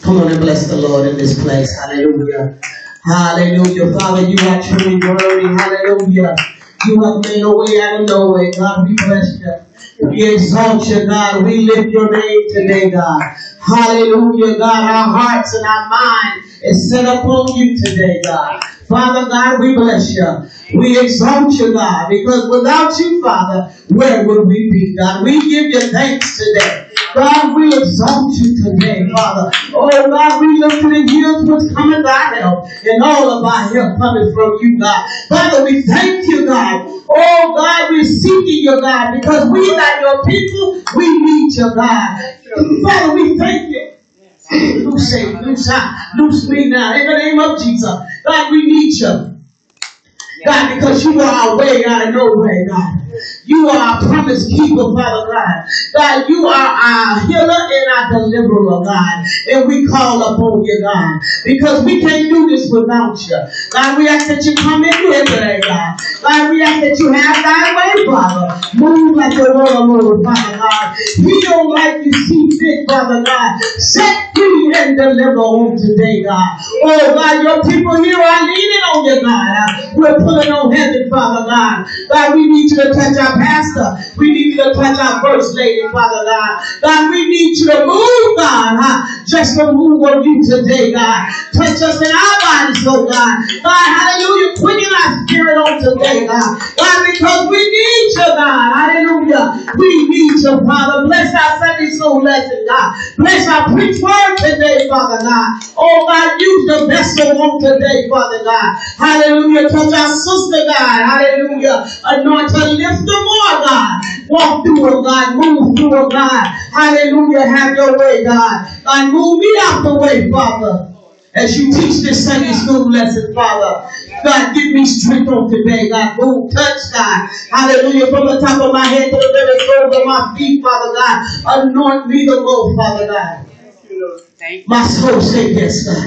Come on and bless the Lord in this place. Hallelujah. Hallelujah. Father, you are truly worthy. Hallelujah. You have made a way out of no way. God, we bless you. We exalt you, God. We lift your name today, God. Hallelujah, God. Our hearts and our mind is set upon you today, God. Father God, we bless you. We exalt you, God, because without you, Father, where would we be, God? We give you thanks today. God, we exalt you today, Father. Oh, God, we look to the hills which cometh our help, and all of our help coming from you, God. Father, we thank you, God. Oh, God, we're seeking you, God, because we are your people. We need you, God. Father, we thank you. Loose, loose, loose me now in the name of Jesus. God, we need you. God, because you are our way out of no way, God. You are our promise keeper, Father God. God, you are our healer and our deliverer, God. And we call upon you, God. Because we can't do this without you. God, we ask that you come in here today, God. God, we ask that you have thy way, Father. Move like want to move, Father God. Heal like you see fit, Father God. Set free and deliver on today, God. Oh, God, your people here are leaning on you, God. We're pulling on heaven, Father God. God, we need you to touch our pastor. We need you to touch our first lady, Father God. God, we need you to move, God. Huh? Just move on you today, God. Touch us in our bodies, oh God. God, hallelujah. Quicken our spirit on today, God. God, because we need you, God. Hallelujah. We need you, Father. Bless our Sunday school lesson, God. Bless our preach word today, Father God. Oh God, use the vessel on today, Father God. Hallelujah. Touch our sister, God. Hallelujah. Anoint her, lift her more, God. Walk through her, God. Move through her, God. Hallelujah. Have your way, God. God, move me out the way, Father. As you teach this Sunday school lesson, Father. God, give me strength on today. God, move, touch, God. Hallelujah. From the top of my head to the very soles of my feet, Father God. Anoint me the most, Father God. My soul say yes, God.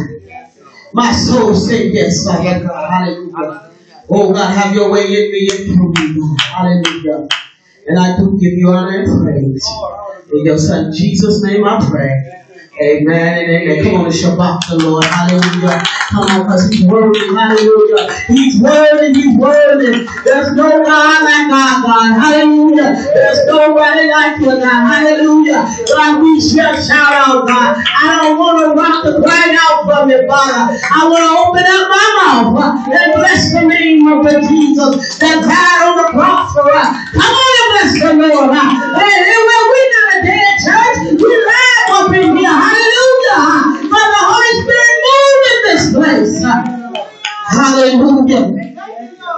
My soul say yes, Father God. Hallelujah. Oh God, have your way in me and through me. Hallelujah. And I do give you honor and praise. In your son Jesus' name I pray. Amen and amen. Come on and Shabbat the Lord. Hallelujah. Come on, because he's worthy. Hallelujah. He's worthy. He's worthy. There's no God like our God. Hallelujah. There's nobody like you, God. Hallelujah. God, we shall shout out, God. I don't want to rock the cry out from you, Father. I want to open up my mouth and bless the name of the Jesus that died on the cross for us. Come on and bless the Lord. Hey, well, we're not a dead church. We're live up in here. Hallelujah. For the Holy Spirit move in this place. Hallelujah.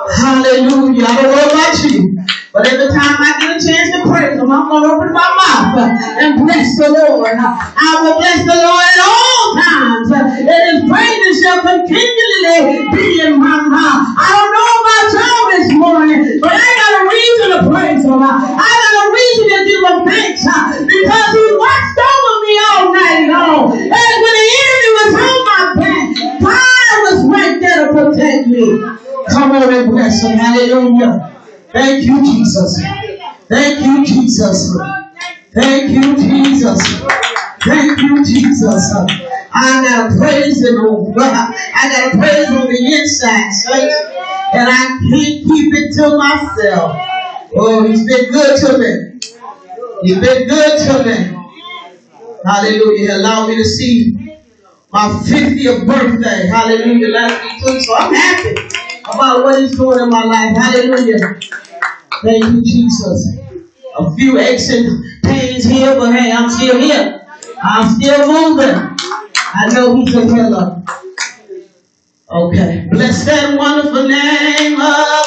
Hallelujah. I don't know about you. But every time I get a chance to praise Him, I'm going to open my mouth and bless the Lord. I will bless the Lord at all times. And His praises shall continually be in my mouth. I don't know about y'all this morning, but I got a reason to praise Him. I got a reason to give Him thanks uh, because He watched over me all night long. And when the enemy was on my back, God was right there to protect me. Come on and bless Him. Hallelujah. Thank you, Jesus. Thank you, Jesus. Thank you, Jesus. Thank you, Jesus. I gotta praise him on I gotta praise on the inside, saints. And I can't keep it to myself. Oh, he's been good to me. He's been good to me. Hallelujah. He allowed me to see my 50th birthday. Hallelujah. Last week too. So I'm happy about what he's doing in my life. Hallelujah. Thank you, Jesus. A few aches and pains here, but hey, I'm still here. I'm still moving. I know he's a healer. Okay. Bless that wonderful name of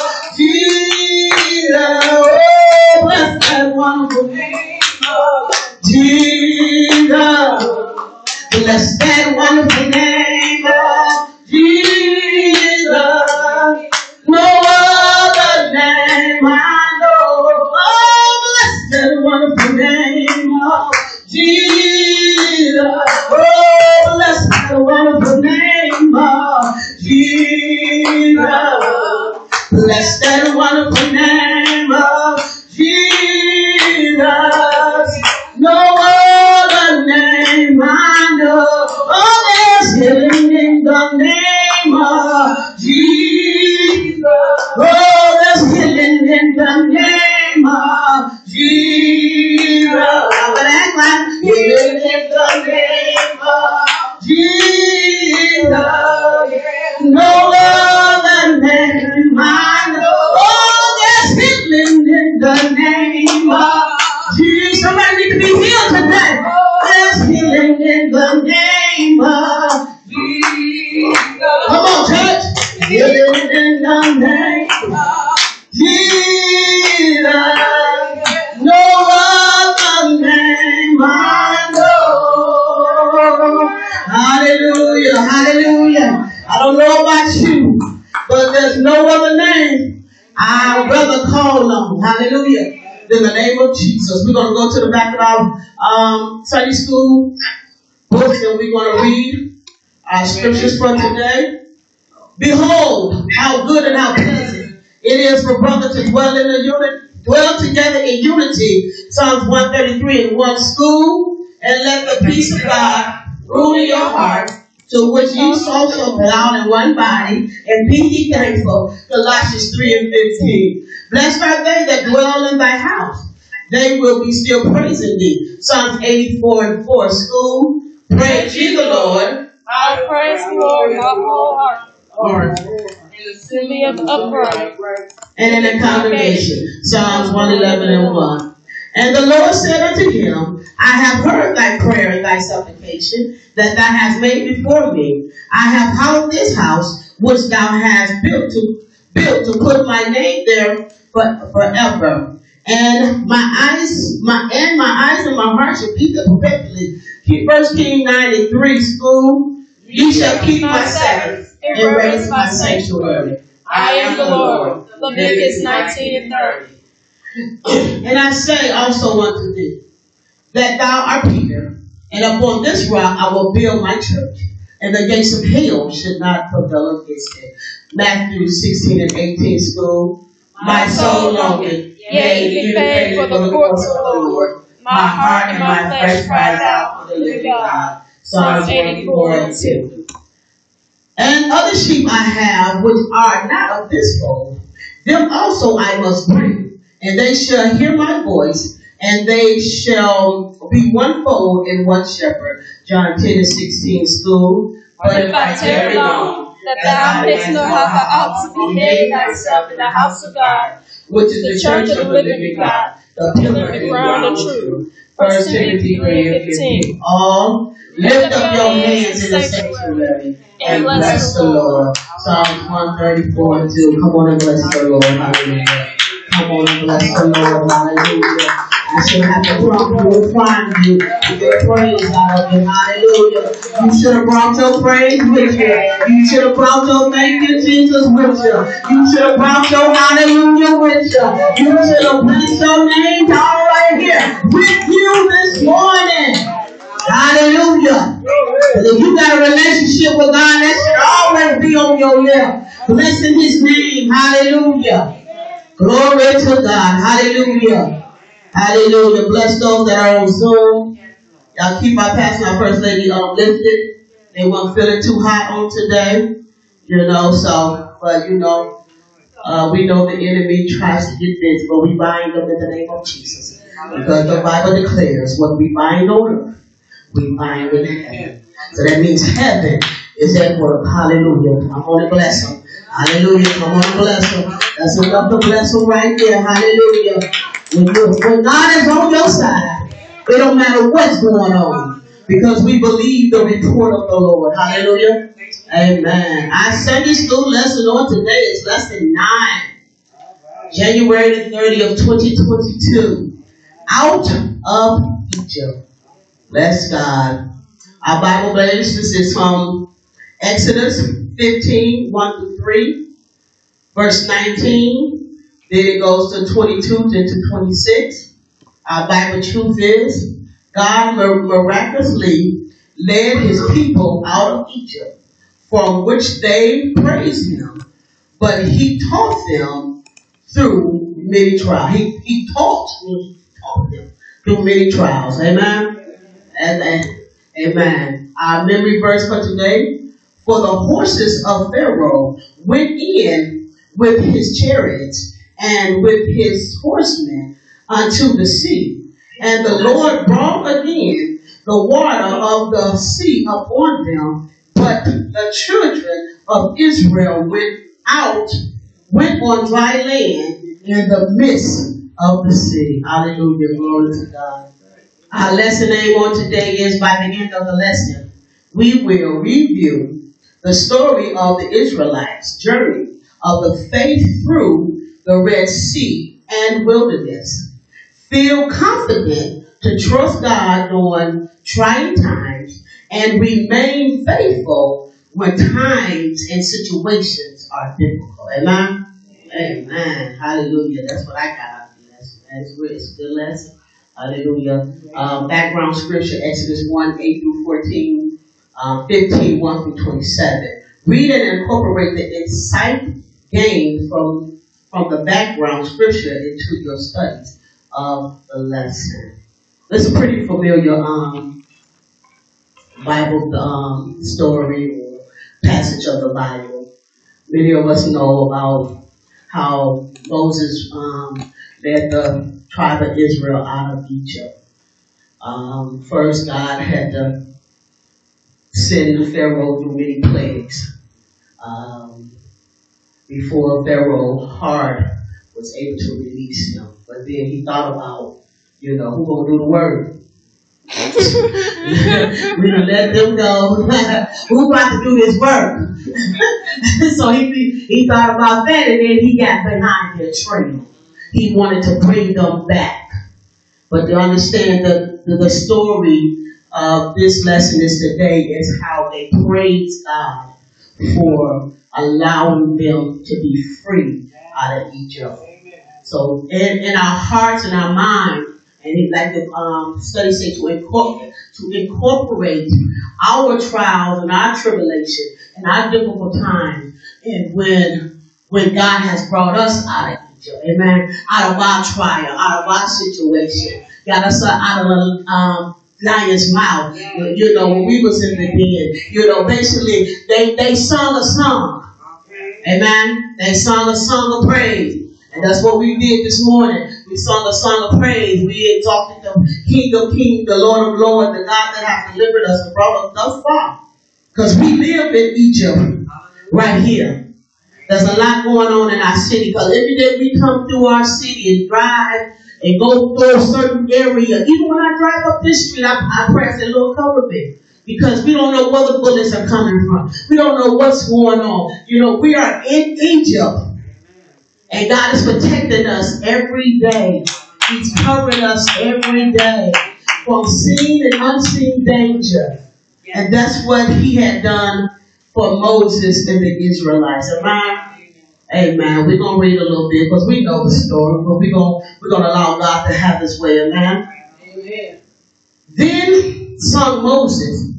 Bless that wonderful name of Jesus. No other name I know. Oh, bless that wonderful name of Jesus. Oh, bless that wonderful name of Jesus. Bless that wonderful name the name of Jesus. Oh, there's healing in the name of Jesus. I'm gonna act like healing in the name of Jesus. No other name I know. Oh, there's healing in the name of Jesus. Somebody need to be healed today. There's healing in the name of the name of Jesus. No other name I know. Hallelujah. Hallelujah. I don't know about you, but there's no other name I'd rather call on. Hallelujah. In the name of Jesus. We're going to go to the back of our um, Sunday school books and we're going to read our scriptures for today. Behold, how good and how pleasant it is for brothers to dwell in the unit, dwell together in unity. Psalms 133 in one school, and let the peace of God rule in your heart, to which you also belong in one body, and be ye thankful. Colossians 3 and 15. Blessed are they that dwell in thy house. They will be still praising thee. Psalms 84 and 4. School, praise ye the Lord. I praise the Lord, with my whole heart. Lord. To be of upright. And in the congregation. Psalms 111 and 1. And the Lord said unto him, I have heard thy prayer and thy supplication that thou hast made before me. I have hallowed this house which thou hast built to built to put my name there for, forever. And my eyes, my and my eyes and my heart shall keep it perpetually. Keep First King 93 school. You shall keep my Sabbath and raise my sanctuary. I am the Lord. Leviticus 19 and 30. And I say also unto thee, that thou art Peter, and upon this rock I will build my church, and the gates of hell should not prevail against it. Matthew 16 and 18 school. My soul longeth, Yea, be fed for the courts of the Lord. My heart and my flesh cries out for the living God. Psalms 84 and 2. And other sheep I have which are not of this fold, them also I must bring, and they shall hear my voice, and they shall be one fold and one shepherd. John 10 and 16 school. But if I tarry long, that thou mayest know how thou ought to behave thyself in the house of God, which is the church of the living God, the pillar and ground of truth. First Timothy 3 and 15. All lift up your hands in the sanctuary and bless the Lord. Psalms 134 and 2. Come on and bless the Lord. Hallelujah. Come on and bless the Lord. Hallelujah. I should have to prompt you and find you to praise out of it. Hallelujah. You should have brought your praise with you. You should have brought your thank you, Jesus, with you. You should have brought your hallelujah with you. You should have blessed your name all right here with you this morning. Hallelujah. And if you got a relationship with God, that should always be on your lips. Blessing his name. Hallelujah. Glory to God. Hallelujah. Hallelujah. Bless those that are on Zoom. Y'all keep our pastor our first lady uplifted. They weren't feeling too hot on today. You know, so, but you know, uh, we know the enemy tries to get this, but we bind them in the name of Jesus. Because the Bible declares what we bind on earth, we bind in heaven. So that means heaven is at work. Hallelujah. I'm going to bless them. Hallelujah. Come on bless them. That's enough to bless them right there. Hallelujah. When, when God is on your side, it don't matter what's going on. Because we believe the report of the Lord. Hallelujah. Amen. Our Sunday school lesson on today is lesson 9. January the 30th, of 2022. Out of Egypt. Bless God. Our Bible this is from Exodus 15, 1 to 3, verse 19. Then it goes to 22 then to 26. Our Bible truth is God miraculously led his people out of Egypt, from which they praised him. But he taught them through many trials. He, he taught, taught them through many trials. Amen. And amen. Our memory verse for today. For the horses of Pharaoh went in with his chariots and with his horsemen unto the sea. And the Lord brought again the water of the sea upon them, but the children of Israel went out, went on dry land in the midst of the sea. Hallelujah. Glory to God. Our lesson name on today is by the end of the lesson, we will review the story of the Israelites' journey of the faith through the Red Sea and wilderness. Feel confident to trust God during trying times and remain faithful when times and situations are difficult. Amen? Amen. Hallelujah. That's what I got out of lesson. That's. A good lesson. Hallelujah. Um, background scripture, Exodus 1, 8 through 14, um, 15, 1 through 27. Read and incorporate the insight gained from, from the background scripture into your studies of the lesson. It's a pretty familiar um, Bible um, story or passage of the Bible. Many of us know about how Moses um, led the tribe of Israel out of Egypt. Um, first, God had to send Pharaoh through many plagues um, before Pharaoh heart was able to release him. But then he thought about, you know, who gonna do the work? we gonna let them go. Who about to do this work? so he he thought about that, and then he got behind their trail. He wanted to bring them back. But to understand the, the, the story of this lesson is today is how they praise God for allowing them to be free out of Egypt. So in, in our hearts and our minds, and like the um, study said, to incorporate, to incorporate our trials and our tribulation and our difficult times, and when when God has brought us out of Egypt, Amen, out of our trial, out of our situation, got us out of um, lion's mouth. You know, when we was in the den, you know, basically they they sung a song, Amen. They sung a song of praise. And that's what we did this morning. We sung a song of praise. We exalted the King of Kings, the Lord of Lords, the God that has delivered us and brought us thus far. Because we live in Egypt right here. There's a lot going on in our city. Because every day we come through our city and drive and go through a certain area. Even when I drive up this street, I, I I say, Lord, cover me. Because we don't know where the bullets are coming from. We don't know what's going on. You know, we are in Egypt. And God is protecting us every day. He's covering us every day from seen and unseen danger. And that's what he had done for Moses and the Israelites. Amen. Amen. We're gonna read a little bit because we know the story, but we're gonna we're gonna allow God to have his way. Amen. Amen. Then sung Moses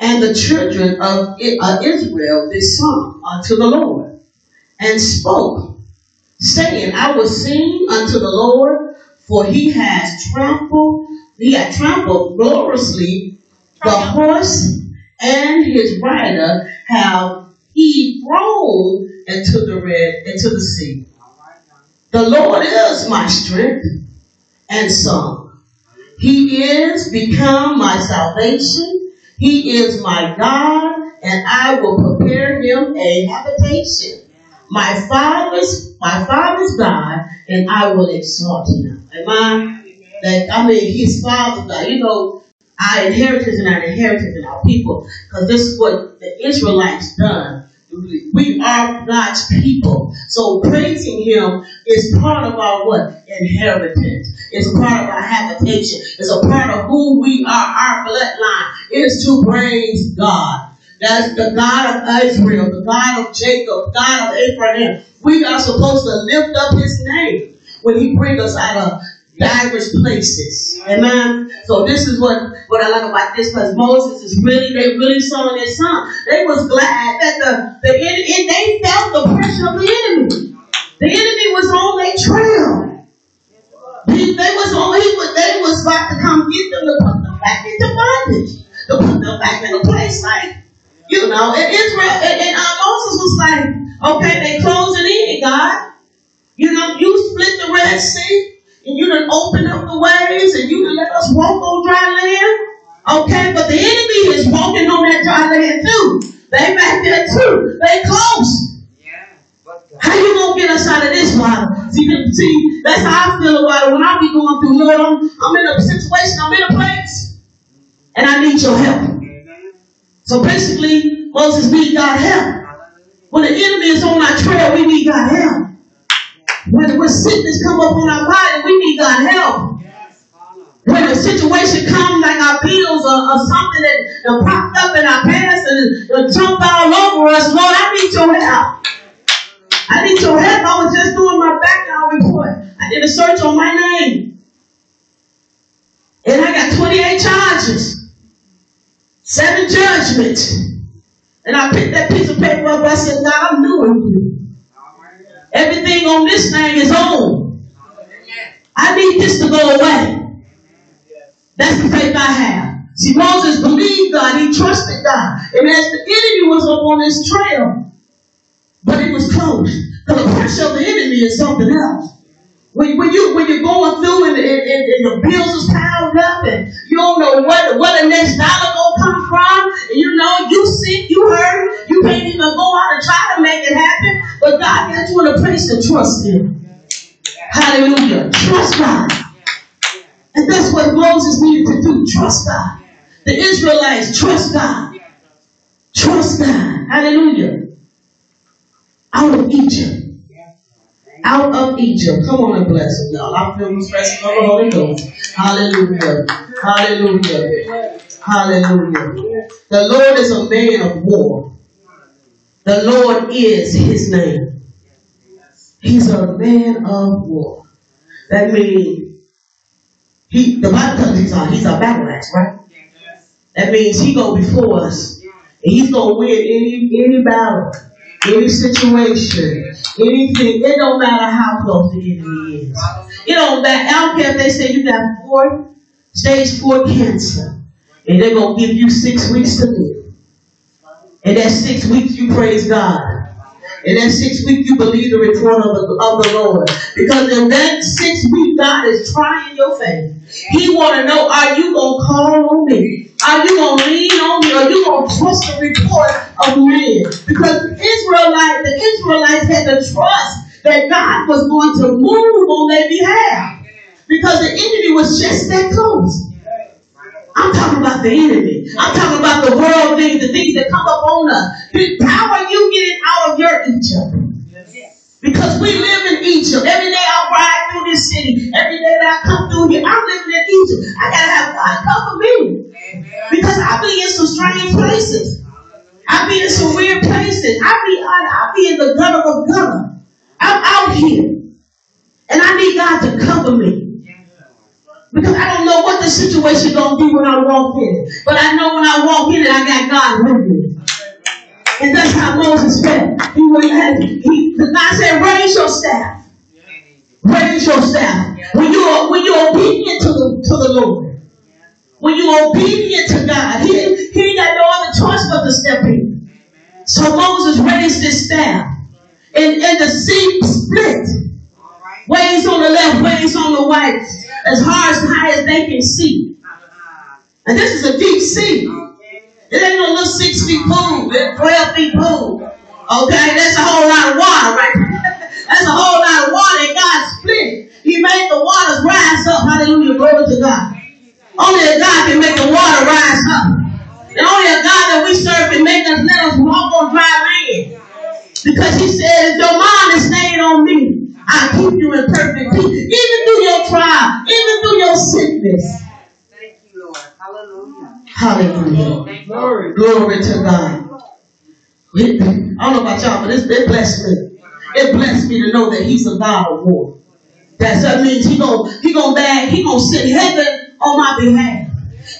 and the children of Israel this song unto the Lord and spoke, saying, I will sing unto the Lord, for he has trampled, he had trampled gloriously the horse and his rider have he thrown into the red into the sea. The Lord is my strength and song. He is become my salvation. He is my God, and I will prepare him a habitation my father's my father's God, and I will exalt him. Amen. That I mean, his father's God. You know, our inheritance and our inheritance and our people, because this is what the Israelites done. We are God's people. So praising Him is part of our what? Inheritance. It's part of our habitation. It's a part of who we are, our bloodline. Is to praise God. That's the God of Israel, the God of Jacob, God of Abraham. We are supposed to lift up his name when he brings us out of diverse places. Amen. So this is what, what I like about this because Moses is really, they really saw their song. They was glad that the, the enemy, they felt the pressure of the enemy. The enemy was on their trail. He, they was on, he was, they was about to come get them to put them back into bondage. To put them back in a place like you know, and Israel and, and uh, Moses was like, okay, they closing in, God. You know, you split the Red Sea and you done open up the ways and you done let us walk on dry land. Okay, but the enemy is walking on that dry land too. They back there too. They close. How you gonna get us out of this water? See, see, that's how I feel about it. When I be going through, Lord, I'm, I'm in a situation, I'm in a place, and I need your help. So basically, Moses need God help. When the enemy is on our trail, we need God help. When, when sickness come up on our body, we need God help. When a situation comes like our bills or, or something that uh, popped up in our past and uh, jumped all over us, Lord, I need your help. I need your help. I was just doing my background report. I did a search on my name. And I got 28 charges, seven judgments. And I picked that piece of paper up. I said, God, I'm doing you. Everything on this thing is on. I need this to go away. That's the faith I have. See, Moses believed God. He trusted God. And as the enemy was up on his trail, but it was close. Because the pressure of the enemy is something else. When, when, you, when you're going through and, and, and, and the bills is piled up and you don't know what, what the next dollar gonna come from, and you know, you sick, you hurt, you can't even go out and try to make it happen, but God got you in a place to trust Him. Hallelujah. Trust God. And that's what Moses needed to do. Trust God. The Israelites, trust God. Trust God. Hallelujah. Out of Egypt. Out of Egypt. Come on and bless them, y'all. I feel the presence of the Holy Ghost. Hallelujah. Hallelujah. Hallelujah. The Lord is a man of war. The Lord is his name. He's a man of war. That means he the Bible tells us he's a, he's a battle axe, right? That means he go before us. And he's gonna win any any battle, any situation, anything. It don't matter how close the enemy is. It don't matter. I don't care if they say you got four stage four cancer, and they're gonna give you six weeks to live. And that six weeks you praise God. In that six week, you believe the report of the, of the Lord. Because in that six week, God is trying your faith. He want to know, are you going to call on me? Are you going to lean on me? Are you going to trust the report of men? Because Israelite, the Israelites had to trust that God was going to move on their behalf. Because the enemy was just that close. I'm talking about the enemy. I'm talking about the world things, the things that come up on us. How are you getting out of your Egypt? Because we live in Egypt. Every day I ride through this city. Every day that I come through here, I'm living in Egypt. I gotta have God cover me. Because I be in some strange places. I be in some weird places. I be I, I be in the gutter of gutter. I'm out here. And I need God to cover me. Because I don't know what the situation gonna be when I walk in. But I know when I walk in it, I got God with me. And that's how Moses felt. He went ahead. He, the God said, raise your staff. Raise your staff. When you're when you're obedient to the to the Lord. When you're obedient to God, he, he ain't got no other choice but to step in. So Moses raised his staff. And, and the sea split. Waves on the left, waves on the right as high as high as they can see. And this is a deep sea. It ain't no little six feet pool, 12 feet pool. Okay, that's a whole lot of water, right? that's a whole lot of water God split. He made the waters rise up. Hallelujah. Glory to God. Only a God can make the water rise up. And only a God that we serve can make us let us walk on dry land. Because he said, if your mind is staying on me, I keep you in perfect peace. Even through your trial, even through your sickness. Thank you, Lord. Hallelujah. Hallelujah. Glory. Glory to God. I don't know about y'all, but it, it blessed me. It blessed me to know that He's a God of war. That's, that means He gonna He gonna bag, He gonna send heaven on my behalf.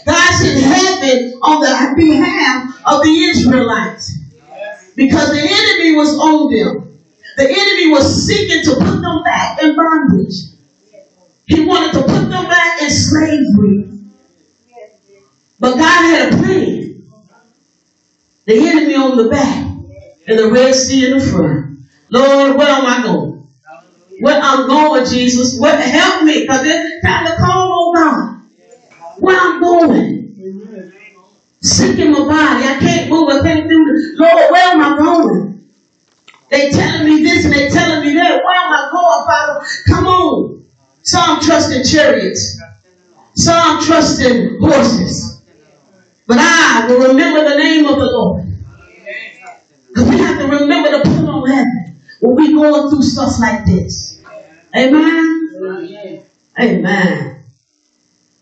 God sent heaven on the behalf of the Israelites because the enemy was on them. The enemy was seeking to put them back in bondage. He wanted to put them back in slavery. But God had a plan. The enemy on the back and the Red Sea in the front. Lord, where am I going? Where I'm going, Jesus. What help me? Because it's time to call on God. Where I'm going. Sick in my body. I can't move. I can't do this. Lord, where am I going? They telling me this and they telling me that. Where am I going, Father? Come on. Some trust in chariots. Some trust in horses. But I will remember the name of the Lord. Because we have to remember to put on heaven when we going through stuff like this. Amen. Amen.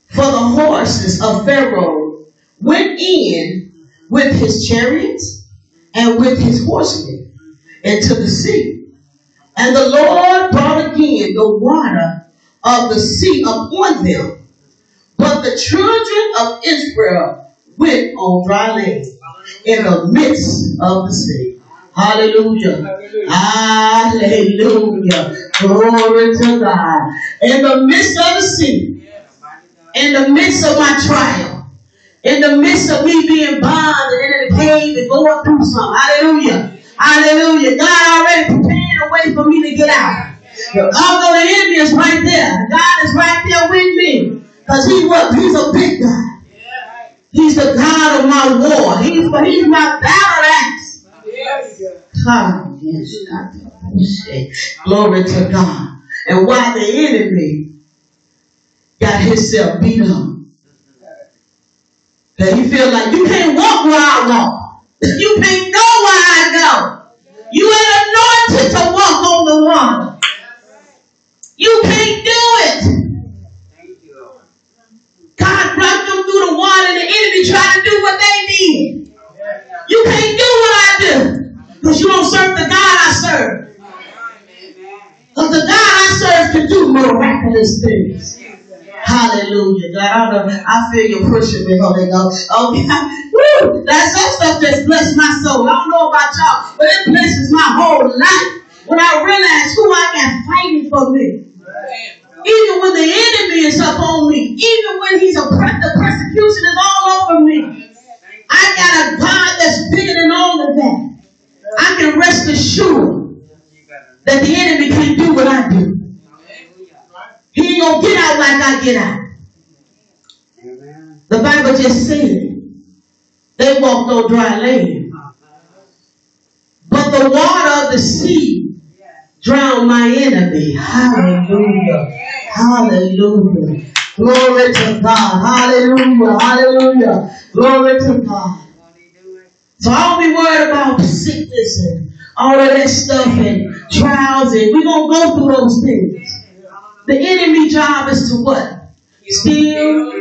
For the horses of Pharaoh went in with his chariots and with his horsemen into the sea. And the Lord brought again the water of the sea upon them. But the children of Israel went on dry land in the midst of the sea. Hallelujah. Hallelujah. Glory to God. In the midst of the sea, in the midst of my trial, in the midst of me being bound and in the cave and going through something. Hallelujah. Hallelujah. God already prepared a way for me to get out. Although the enemy is right there, God is right there with me. Because he was, he's a big God. He's the God of my war. He's, he's my battle axe. God, yes, God. Glory to God. And why the enemy got himself beat up, that he feel like you can't walk where I walk. You can't go where I go. You ain't anointed to walk on the water. You can't do it. God brought them through the water and the enemy tried to do what they did. You can't do what I do because you don't serve the God I serve. Because the God I serve can do miraculous things. Hallelujah. God, I, I feel you pushing me, Holy Ghost. Okay. Woo. That's that stuff that's blessed my soul. I don't know about y'all, but it blesses my whole life when I realize who I got fighting for me. Even when the enemy is up on me, even when he's a the persecution is all over me, I got a God that's bigger than all of that. I can rest assured that the enemy can't do what I do. He ain't gonna get out like I get out. The Bible just said they walked on dry land. But the water of the sea drowned my enemy. Hallelujah. Hallelujah. Glory to God. Hallelujah. Hallelujah. Glory to God. So I don't be worried about sickness and all of that stuff and trials and we're gonna go through those things. The enemy job is to what? Steal,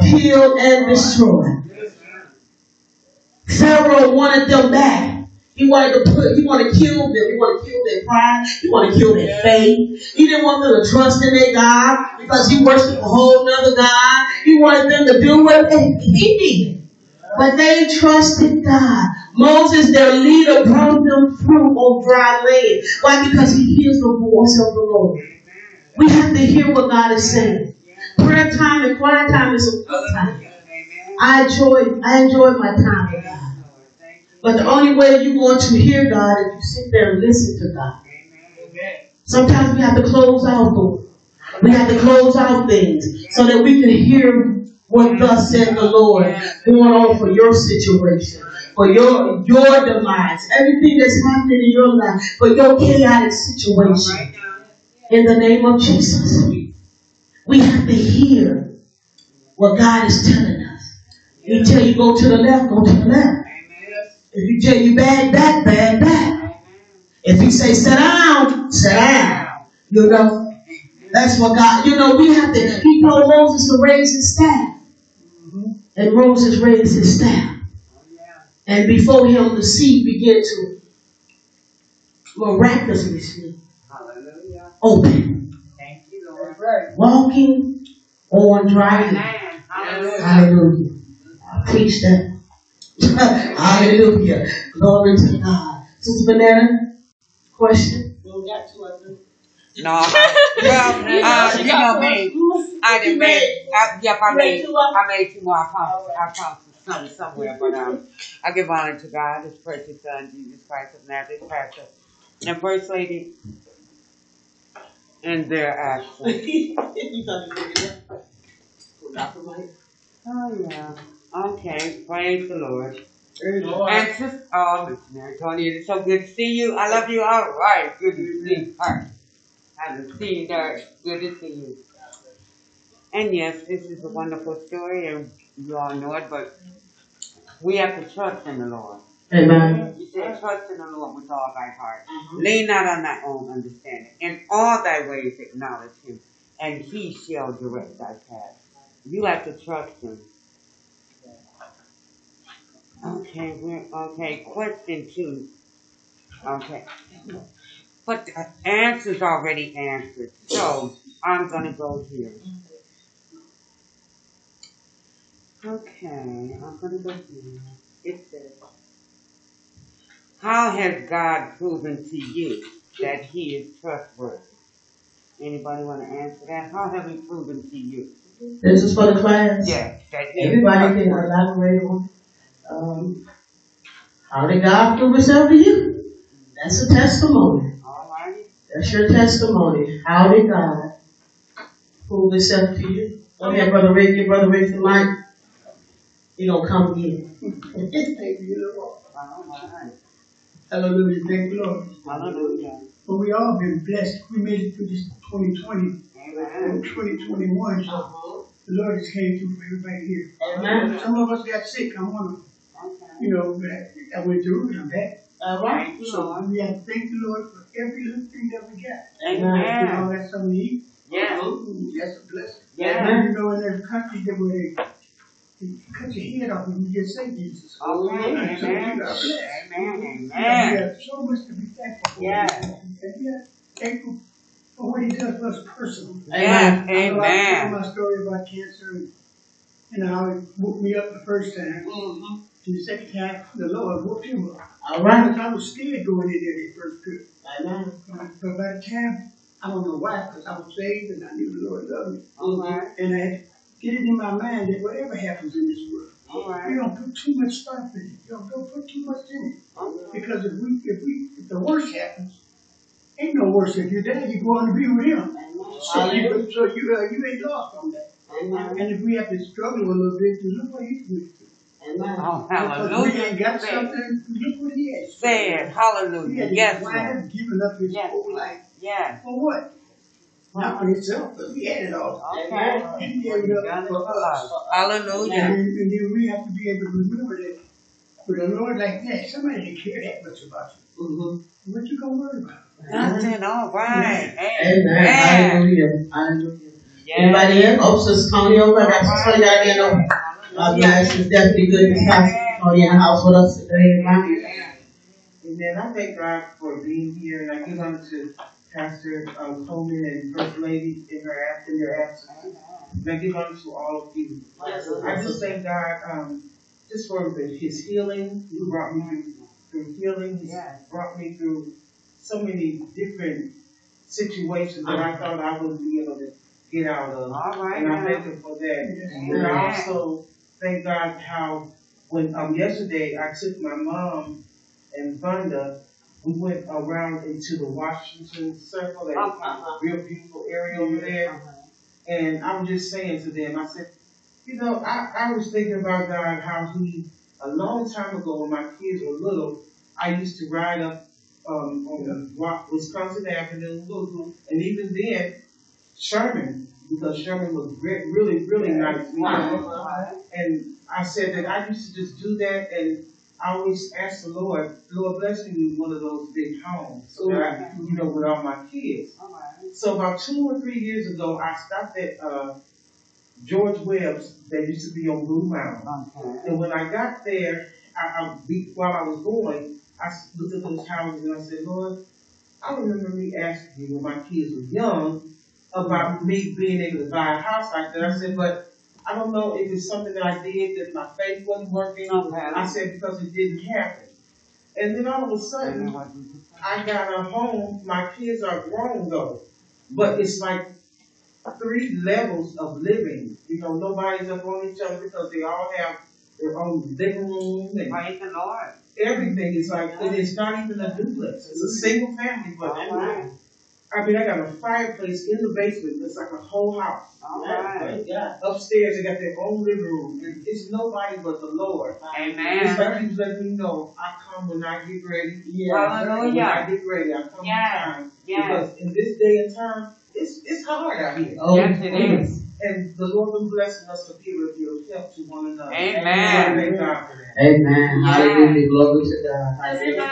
kill, and destroy. Pharaoh wanted them back. He wanted to put, he wanted to kill them. He wanted to kill their pride. He wanted to kill their faith. He didn't want them to trust in their God because he worshiped a whole other God. He wanted them to do what he did. But they trusted God. Moses, their leader, brought them through on dry land. Why? Because he hears the voice of the Lord. We have to hear what God is saying. Prayer time and quiet time is a good oh, time. I enjoy, I enjoy my time with God. But the only way you're going to hear God is you sit there and listen to God. Sometimes we have to close out doors. We have to close out things so that we can hear what thus said the Lord going on for your situation, for your your demise, everything that's happening in your life, for your chaotic situation. In the name of Jesus. We have to hear what God is telling us. He tell you go to the left, go to the left. If he tell you bad back, bad back. If he say sit down, sit down. You know, that's what God, you know, we have to, he told Moses to raise his staff. And Moses raised his staff. And before him, the sea began to miraculously open. You, right. Walking on dry land. Hallelujah. I preach that. Hallelujah. Glory to God. Sister Banana, question? No, well, uh, you know me. I didn't make. I, yep, I made. I made two more. I found. I found something somewhere, but um, I give honor to God, His precious Son, Jesus Christ of Nazareth, Pastor, and First Lady, and their absence. Oh yeah. Okay. Praise the Lord. And sister, oh, missionary Tony, it's so good to see you. I love you. All right, good to see you. I haven't seen you. Good to see you. And yes, this is a wonderful story, and you all know it, but we have to trust in the Lord. Amen. You said, trust in the Lord with all thy heart. Lean not on thy own understanding. In all thy ways acknowledge him, and he shall direct thy path. You have to trust him. Okay, we're, okay, question two. Okay. But the answer's already answered, so I'm gonna go here. Okay, I'm gonna go here. It says, How has God proven to you that He is trustworthy? Anybody want to answer that? How have He proven to you? This is for the class. Yes, Everybody can elaborate on, um, how did God prove himself to you? That's a testimony. Alrighty. That's your testimony. How did God prove himself to you? Go ahead, Brother Rick. Give Brother Rick the mic. He gonna come in. Thank you, Lord. Alright. Hallelujah. Thank you, Lord. Hallelujah. But we all been blessed. We made it through this 2020 Amen. and 2021. So uh-huh. the Lord just came through for everybody here. Amen. Some of us got sick. I'm one of them. Okay. You know, but I, went through and I'm back. All right. So we have to thank the Lord for every little thing that we got. Amen. All Amen. got something to eat. Yeah. That's a blessing. Yeah. You know, in that country that where they, they cut your head off when you get sick, Jesus. Okay. So we Amen. Amen. We Amen. have so much to be thankful for. Yeah. And yeah, thankful for what he does for us personally. I know I told my story about cancer and, and how it woke me up the first time. Mm-hmm. And the second time, the Lord woke him up. All right. Because I was scared going in there the first trip. Amen. But by the time, I don't know why, because I was saved and I knew the Lord loved me. Alright. And I had to get it in my mind that whatever happens in this world, we don't put too much stuff in it. You don't, don't put too much in it. Okay. Because if we, if we, if the worst happens, ain't no worse. If you're dead, you're going to be with him. So you, so you, uh, you ain't lost on that. Amen. And if we have to struggle a little bit, then look what he's doing. Amen. Oh, Because we hallelujah. ain't got Say something, look what he has. Say it. He Hallelujah. had Yes, Lord. up giving up his Yes. whole life. Yes. For what? Not for himself, but he had it all. Okay. He gave it up for for us. us. Hallelujah. And, then- and then we have to be able to remember that with a Lord like that, somebody didn't care that much about you. Mm-hmm. What you gonna worry about? Nothing. All right. Amen. Amen. Hallelujah. Hallelujah. Yes. Anybody else? Oh, Sister Tony over there. Sister Tony got in over. God bless. It's definitely good to have Sister Tony in the house with us today. Amen. Amen. I thank God for being here, and I give honor to Pastor um, Coleman and First Lady in her ab- in their absence. And I give honor to all of you. I just thank God um, just for the, His healing. He brought me through, through healing. He Yes. brought me through so many different situations that I thought I wouldn't be able to get out of. All right. And I now. thank Him for that. Amen. And I also thank God how when um yesterday I took my mom and Vonda, we went around into the Washington Circle, that Uh-huh. real beautiful area over there. And I'm just saying to them, I said, you know, I, I was thinking about God, how He a long time ago when my kids were little, I used to ride up um, on the Wa- Wisconsin Avenue, and even then, Sherman, because Sherman was re- really, really nice. know. And I said that I used to just do that, and I always ask the Lord, Lord, bless me with one of those big homes, so that I, you know, with all my kids. All right. So about two or three years ago, I stopped at uh, George Webb's that used to be on Bluemound. Okay. And when I got there, I, I while I was going, I looked at those houses and I said, Lord, I remember me asking you when my kids were young about me being able to buy a house like that. I said, but I don't know if it's something that I did that my faith wasn't working. I said because it didn't happen. And then all of a sudden, I got a home. My kids are grown though, but mm-hmm. it's like three levels of living. You know, nobody's up on each other because they all have their own living room and Praise the Lord. everything. It's like and it's not even a duplex. It's a mm-hmm. single family, but right. I mean, I got a fireplace in the basement. It's like a whole house. All right. Yeah. Upstairs, they got their own living room, and it's nobody but the Lord. It's Amen. like He's letting me know I come when I get ready. Yeah. When I get ready, I come Yes. in time. Yes. Because in this day and time, it's it's hard out here. Oh, Yes, it is. And the Lord been blessing us to be able to give help to one another. Amen. I thank God for that. Amen. Yeah. Hallelujah. Glory to God. Does anybody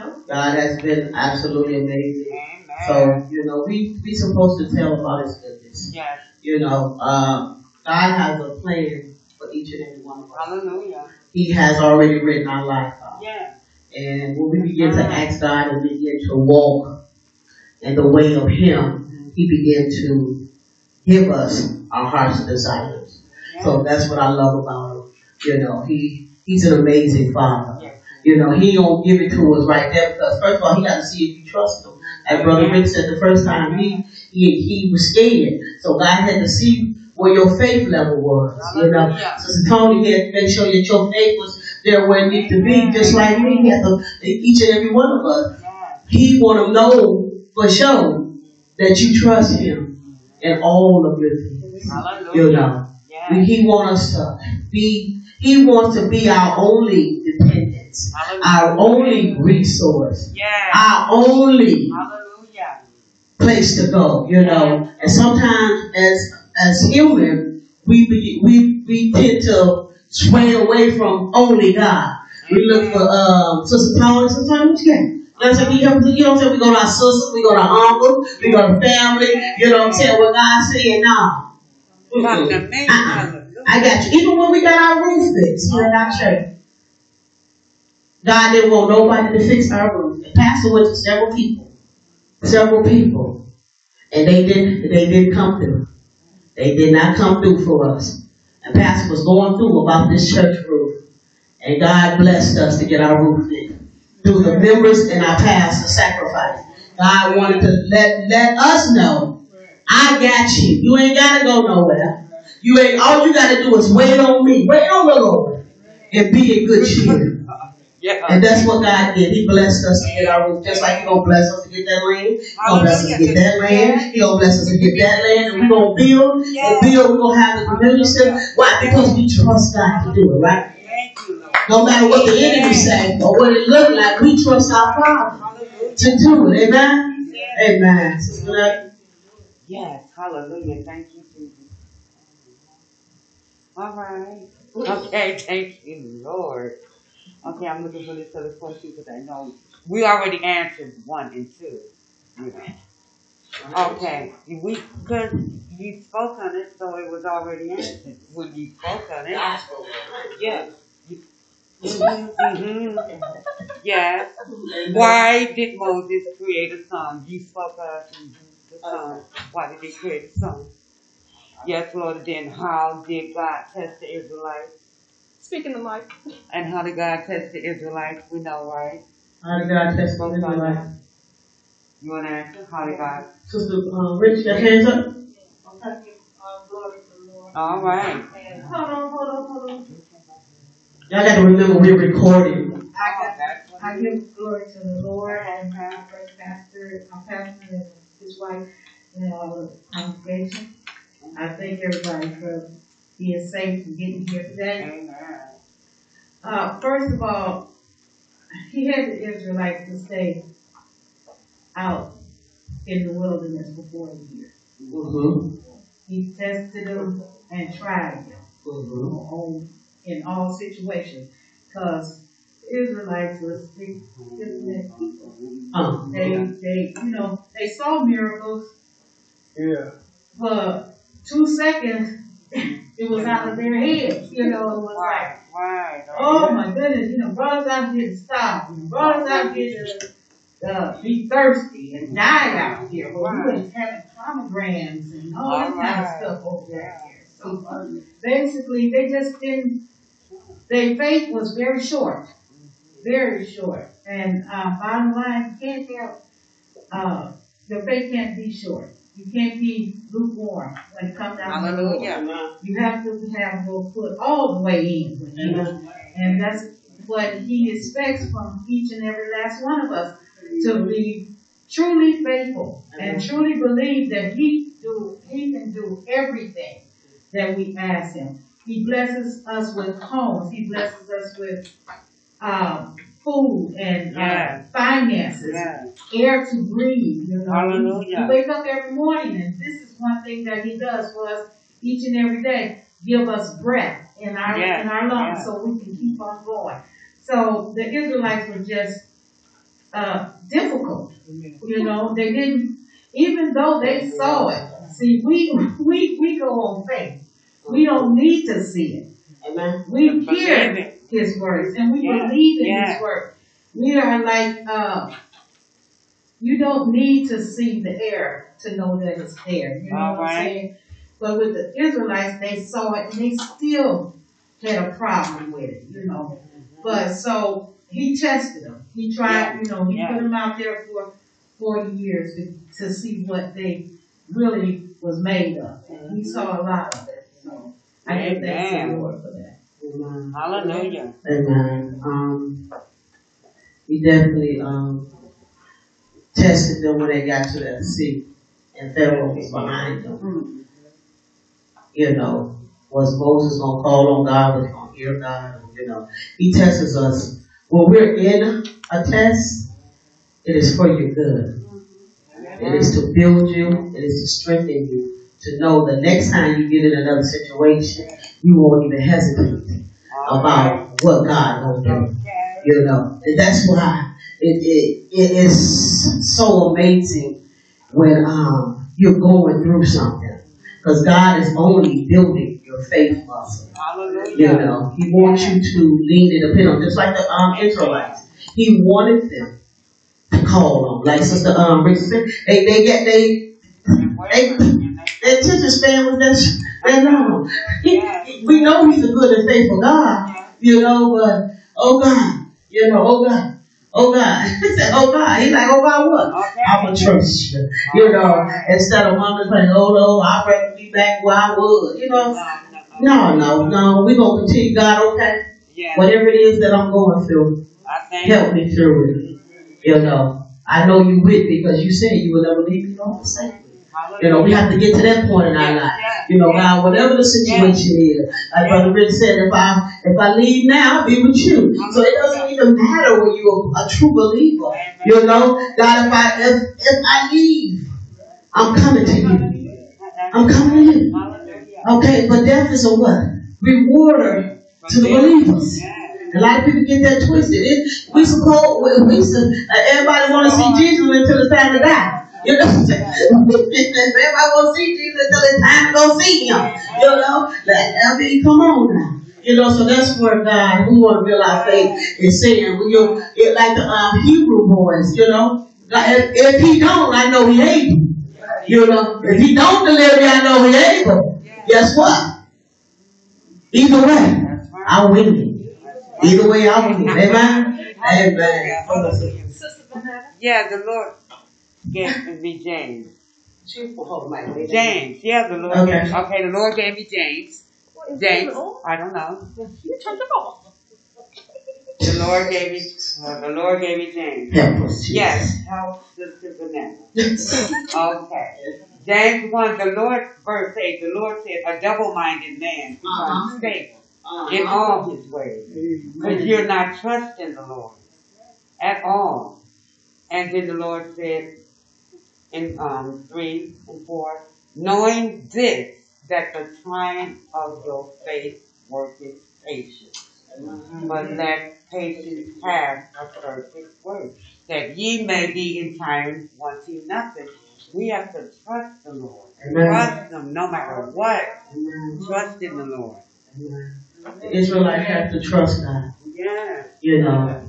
No? God has been absolutely amazing. Amen. So, you know, we we supposed to tell about his goodness. Yes. You know, um, God has a plan for each and every one of us. Hallelujah. He has already written our life out. And when we begin to ask God and begin to walk in the way of Him, He begin to give us our heart's desires. So that's what I love about Him. You know, He He's an amazing Father. You know, He don't give it to us right there because first of all, He got to see if you trust Him. As Brother Rick said the first time, he he he was scared, so God had to see where your faith level was. You know. Sister Tony had to make sure that your faith was there where it needed to be, just like me. He had to, each and every one of us. He want to know for sure that you trust Him in all of your things. You know, He wants us to be. He wants to be our only dependence, Hallelujah. our only resource, Yes. our only Hallelujah. place to go, you know. And sometimes as as human, we be, we we tend to sway away from only God. We look for um Sister Paula, Paula, what you got? Know what I'm saying? We help, you know what I'm saying? We go to our sisters, we go to our uncles, we go to family, you know what I'm saying? What God's saying, nah. Come I got you. Even when we got our roof fixed here in our church, God didn't want nobody to fix our roof. The pastor went to several people, several people, and they didn't. They didn't come through. They did not come through for us. And pastor was going through about this church roof, and God blessed us to get our roof fixed through the members and our pastor sacrifice. God wanted to let let us know, I got you. You ain't gotta go nowhere. You ain't all you gotta do is wait on me. Wait on the Lord and be in good cheer. Yeah. And that's what God did. He blessed us to get our roof, just like He gonna bless us to get that land. He gonna bless us to get that land. He gonna bless us to get that land, and we gonna build and build. We gonna have the community center. Why? Because we trust God to do it, right? Thank you, Lord. No matter what the enemy say or what it look like, we trust our Father to do it. Amen. Amen. Sister Yes, hallelujah. Thank you, Jesus. All right. Okay, thank you, Lord. Okay, I'm looking for this other question because I know we already answered one and two. Yeah. Okay, we because you spoke on it, so it was already answered when you spoke on it. Yeah. Mm-hmm, hmm Yes. Why did Moses create a song? You spoke of the song. Why did he create a song? Yes, Lord. Then how did God test the Israelites? Speaking of Mike. And how did God test the Israelites? We know, right? How did God test my life? You want to answer? How did God? Sister um, Rich, your hands up. All right. Hold on, hold on, hold on. Y'all got to remember we're recording. I got, I give glory to the Lord and my great pastor, my pastor and his wife, and all the congregation. I thank everybody for being safe and getting here today. Amen. Uh, first of all, he had the Israelites to stay out in the wilderness for 40 years. Mm-hmm. He tested them and tried them Mm-hmm. on, in all situations. Because Israelites were people. Um, They, they, you know, they saw miracles Yeah. for two seconds. It was out of their heads. You know, it was like, Right. Right. Oh my goodness, you know, brothers out here to. You brought out here to uh, be thirsty and die out here. But we was having pomegranates and all that kind of stuff over there. So uh, basically, they just didn't, their faith was very short. Very short. And uh, bottom line, can't help, uh, your faith can't be short. You can't be lukewarm when it comes down to the Lord. Hallelujah. You have to have your foot all the way in with you. And that's what He expects from each and every last one of us to be truly faithful and truly believe that He do He can do everything that we ask Him. He blesses us with homes. He blesses us with um, food and uh, finances, air to breathe. You know, Hallelujah. we wake up every morning, and this is one thing that He does for us each and every day: give us breath in our Yeah, in our lungs, yeah. so we can keep on going. So the Israelites were just uh, difficult. You know, they didn't, even though they saw it. See, we we we go on faith. We don't need to see it. Amen. We hear it. His words and we Yeah, believe in yeah. His word. We are like, uh, you don't need to see the air to know that it's there. You know All what I'm saying? But with the Israelites, they saw it and they still had a problem with it, you know. But so he tested them. He tried, you know, he Yeah. put them out there for 40 years to, to see what they really was made of. And he saw a lot of it. So I give thanks to the Lord for that. Amen. Hallelujah. Amen. Um, he definitely um, tested them when they got to that sea, and Pharaoh was behind them. You know, was Moses gonna call on God? Was he gonna hear God? You know, he tests us when we're in a test. It is for your good. It is to build you. It is to strengthen you. To know the next time you get in another situation, you won't even hesitate about what God gonna do. You know, and that's why it, it, it is so amazing when um, you're going through something. Because God is only building your faith muscle. You know, He wants you to lean and depend on, just like the um, Israelites. He wanted them to call on. Like Sister um, Rich said, they, they get, they, they, their attention span was that, that long. He, we know He's a good and faithful God, you know, but, oh God, you know, oh God, oh God. He said, oh God. He's like, oh God, what? Okay. I'm going to trust you. You know, instead of mom saying, oh no, I'd rather be back where I was. You know, no, no, no. We're going to continue, God, okay? Yeah. Whatever it is that I'm going through, help me through it. You know, I know you with me because you said you would never leave me nor forsake. You know, we have to get to that point in our life. You know, God, whatever the situation is, like Brother Rich said, if I if I leave now, I'll be with you. So it doesn't even matter when you're a true believer. You know, God, if I if if I leave, I'm coming to you. I'm coming to you. Okay, but death is a what? Rewarder to the believers. A lot of people get that twisted. It, we suppose we, we everybody want to see Jesus until it's time to die. You know, everybody to see Jesus until it's time to go see him. You know, I mean, come on now. You know, so that's where God, we want to build our faith is saying, we you it, like the um, Hebrew boys, you know, if, if he don't, I know he able. You know, if he don't deliver I know he able. Guess what? Either way, I win it. Either way, I win. Amen. Amen. Yeah, the Lord gave me James. Hold on, Mike. James. Yeah, the Lord. Okay. Gave, okay, the Lord gave me James. James. I don't know. You turned it off. The Lord gave me. Uh, the Lord gave me James. Help us, Yes. Help Sister Vanessa. Okay. James 1, the Lord, verse 8, the Lord said, a double-minded man becomes Uh-huh. stable Uh-huh. in all his ways. Because you're not trusting the Lord at all. And then the Lord said in um, 3 and 4, knowing this, that the trying of your faith worketh patience. But let patience have a perfect work, that ye may be in time wanting nothing. We have to trust the Lord. Amen. Trust Him no matter what. Amen. Trust in the Lord. Amen. The Israelites have to trust God. Yeah. You know,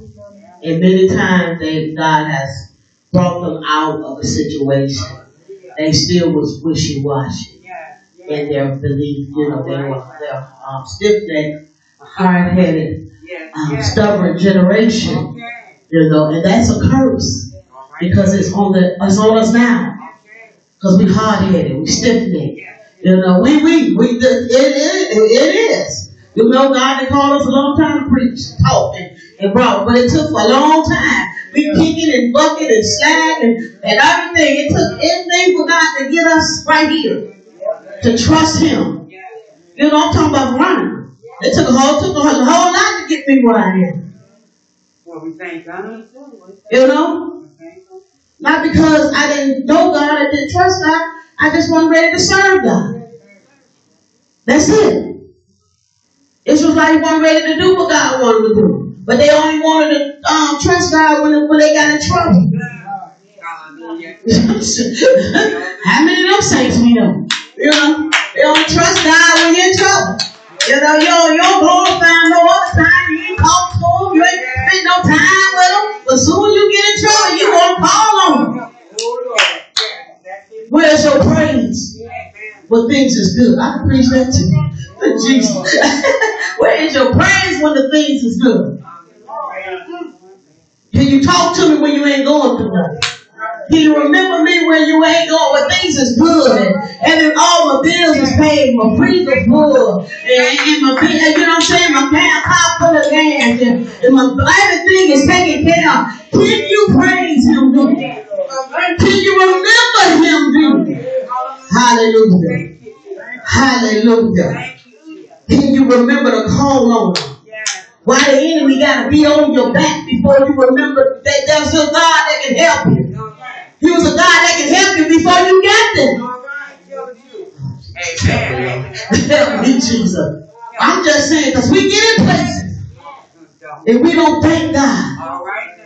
and many times they God has brought them out of a situation. They still was wishy washy in their belief. You know, they were they're um, stiff necked, hard headed, um, stubborn generation. You know, and that's a curse because it's on the it's on us now. Because we hard headed, we stiff necked. You know, we we we it, it it is. You know, God had called us a long time to preach, talk, and, and brought, but it took a long time. We kicking and bucking and slagging and, and everything. It took everything for God to get us right here to trust Him. You know, I'm talking about running. It took a whole, took a whole, whole lot to get me where I am. Well, we thank God. You know, not because I didn't know God, I didn't trust God. I just wasn't ready to serve God. That's it. Israelites weren't ready to do what God wanted to do. But they only wanted to um, trust God when, when they got in trouble. How many of them saints we know? You know, they don't trust God when you're in trouble. You know, you don't, you find no other time. You ain't to them. You ain't spend no time with them. But soon as you get in trouble, you want to call on them. Where's your praise? When things is good. I can preach that too. Jesus. Where is your praise when the things is good? Can you talk to me when you ain't going through nothing? Can you remember me when you ain't going when things is good and, then all my bills is paid, my freezer full, and, and my and you know what I'm saying, my car, full of gas, and, and my everything is taken care of. Can you praise him? Can you remember him? Hallelujah. Hallelujah. Can you remember to call on him? Why the enemy got to be on your back before you remember that there's a God that can help you. He was a God that can help you before you got there. Help me, Jesus. I'm just saying, because we get in places and we don't thank God. All right now.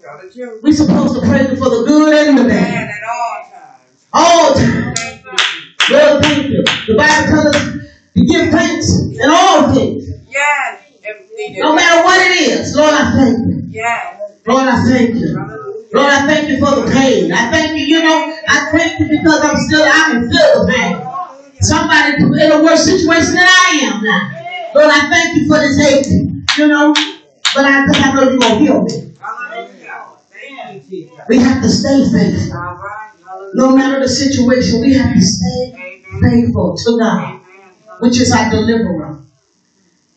Tell the truth. We're supposed to Him for the good and the bad. At all times. All the time. Lord, thank you. The Bible tells us give thanks in all things. Yes. Everything No matter what it is. Lord, I thank you. Yes. Lord, I thank you. Lord, I thank you for the pain. I thank you, you know, I thank you because I'm still, I can feel the pain. Somebody in a worse situation than I am now. Lord, I thank you for this ache, you know, but I, cause I know you're going to heal me. Hallelujah. Thank you, Jesus. We have to stay faithful. All right. No matter the situation, we have to stay faithful to God. Which is our deliverer.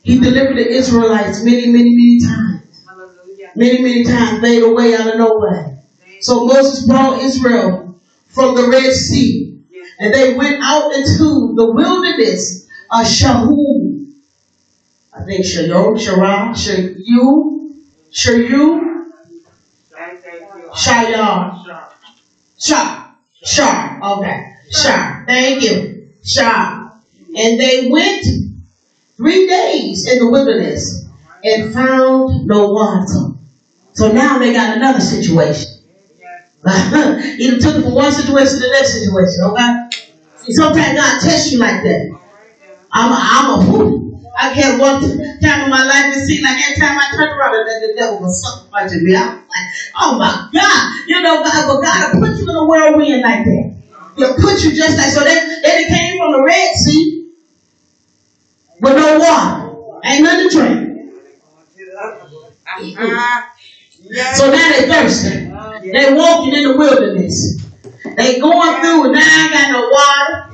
He delivered the Israelites many, many, many times. Hallelujah. Many, many times made a way out of nowhere. So Moses brought Israel from the Red Sea, and they went out into the wilderness of Shahum. I think Shayom, Shara, Shayu, Shayu. Shayar, Shah, Shah, okay, Shah. Thank you, Shah. And they went three days in the wilderness and found no water. So now they got another situation. he took it from one situation to the next situation, okay? Sometimes God tests you like that. I'm a, I'm a fool. I had one time in my life, it seemed like every time I turned around, the, the devil was something punching me. I was like, oh my God. You know, God, but God will put you in a whirlwind like that. He'll put you just like, so they, they came from the Red Sea with no water. Ain't nothing to drink. So now they thirsty. They walking in the wilderness. They going through, and now I ain't got no water.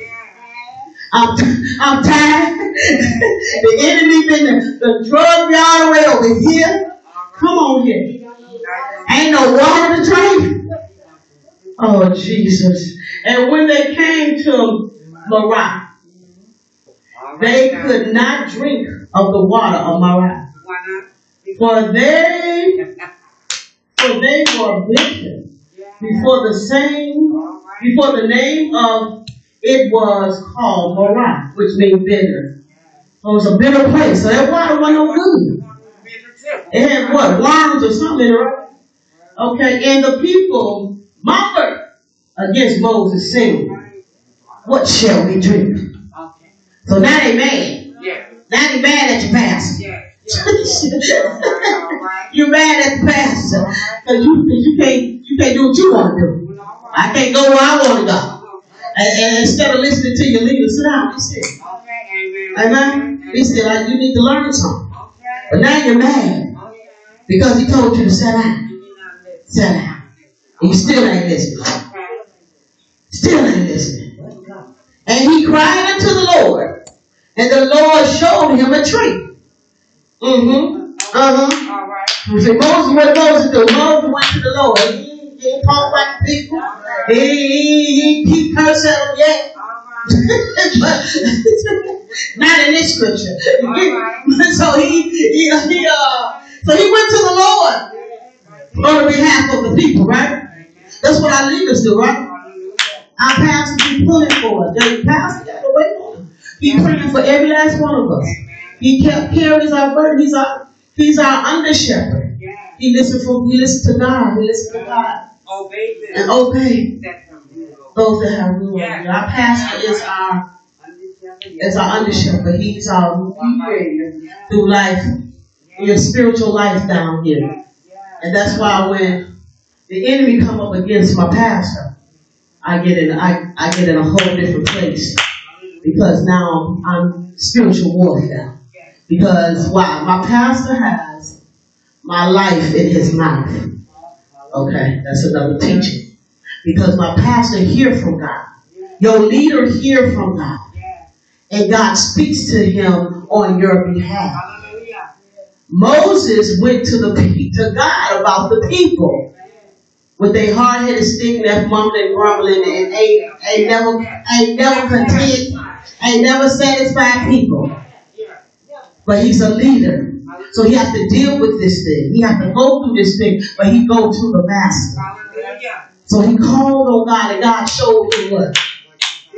I'm, I'm tired. the enemy been the, the drug me all the way over here. Come on here. Ain't no water to drink. Oh Jesus. And when they came to Marah, they could not drink of the water of Marah. For they for they were bitter before the same before the name of it was called Marah, which means bitter. So it was a bitter place. So that water wasn't no good. It had what? Worms or something, right? Okay, and the people murmured against Moses, saying, What shall we drink? So now they mad. Yeah. Now they mad at your pastor. Yeah. Yeah. All right. you mad at the pastor. Cause you, you can't, you can't do what you want to do. I can't go where I want to go. And, and instead of listening to your leader, sit down, be still. Okay. Amen. Amen? Be still. Like, you need to learn something. But now you're mad because he told you to sit down. You're. Sit down. And you still ain't listening. Still ain't listening. And he cried unto the Lord And the Lord showed him a tree. Mm-hmm. Uh-huh. All right. See, Moses, what Moses do? Moses went to the Lord. He, he ain't talk the people. He, he, he, he cursed at them yet. Right. Not in this scripture. Alright. so he, he, he, uh, so he went to the Lord on behalf of the people, right? That's what our leaders do, right? Our pastors be pulling for us. The pastor got to wait. He praying for every last one of us. He kept carries our burden. He's our, he's our under shepherd. He listen for, we listen to God. We listen to God Obey them. and obey Set them rule. those that have rule. Yeah. Our pastor is our is our under shepherd. He's our leader through life, your spiritual life down here. And that's why when the enemy come up against my pastor, I get in I, I get in a whole different place. Because now I'm spiritual warfare. Because why? My pastor has my life in his mouth. Okay, that's another teaching. Because my pastor hear from God. Your leader hear from God. And God speaks to him on your behalf. Moses went to the to God about the people with their hard headed stick left mumbling, and grumbling, and ain't, ain't never ain't never content, ain't never satisfied people. But he's a leader. So he has to deal with this thing. He has to go through this thing, but he go to the master. So he called on God and God showed him what?